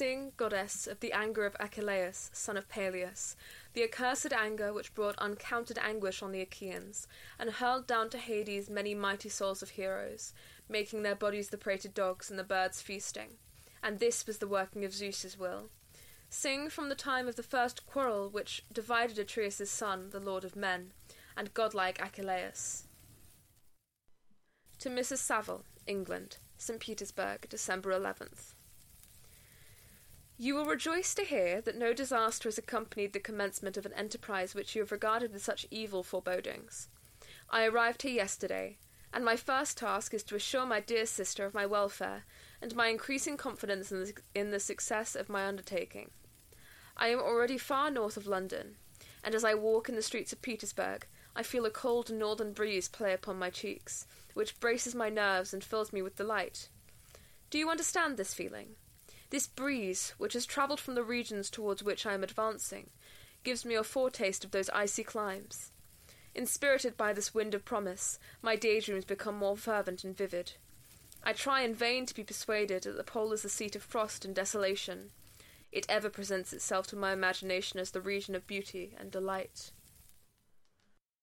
sing, goddess, of the anger of Achilleus, son of Peleus, the accursed anger which brought uncounted anguish on the Achaeans, and hurled down to Hades many mighty souls of heroes, making their bodies the prey to dogs and the birds feasting. And this was the working of Zeus's will. Sing from the time of the first quarrel which divided Atreus' son, the lord of men, and godlike Achilleus. To Mrs. Saville, England, St. Petersburg, December 11th. You will rejoice to hear that no disaster has accompanied the commencement of an enterprise which you have regarded with such evil forebodings. I arrived here yesterday, and my first task is to assure my dear sister of my welfare and my increasing confidence in the, in the success of my undertaking. I am already far north of London, and as I walk in the streets of Petersburg, I feel a cold northern breeze play upon my cheeks, which braces my nerves and fills me with delight. Do you understand this feeling? This breeze, which has travelled from the regions towards which I am advancing, gives me a foretaste of those icy climes. Inspirited by this wind of promise, my daydreams become more fervent and vivid. I try in vain to be persuaded that the pole is the seat of frost and desolation. It ever presents itself to my imagination as the region of beauty and delight.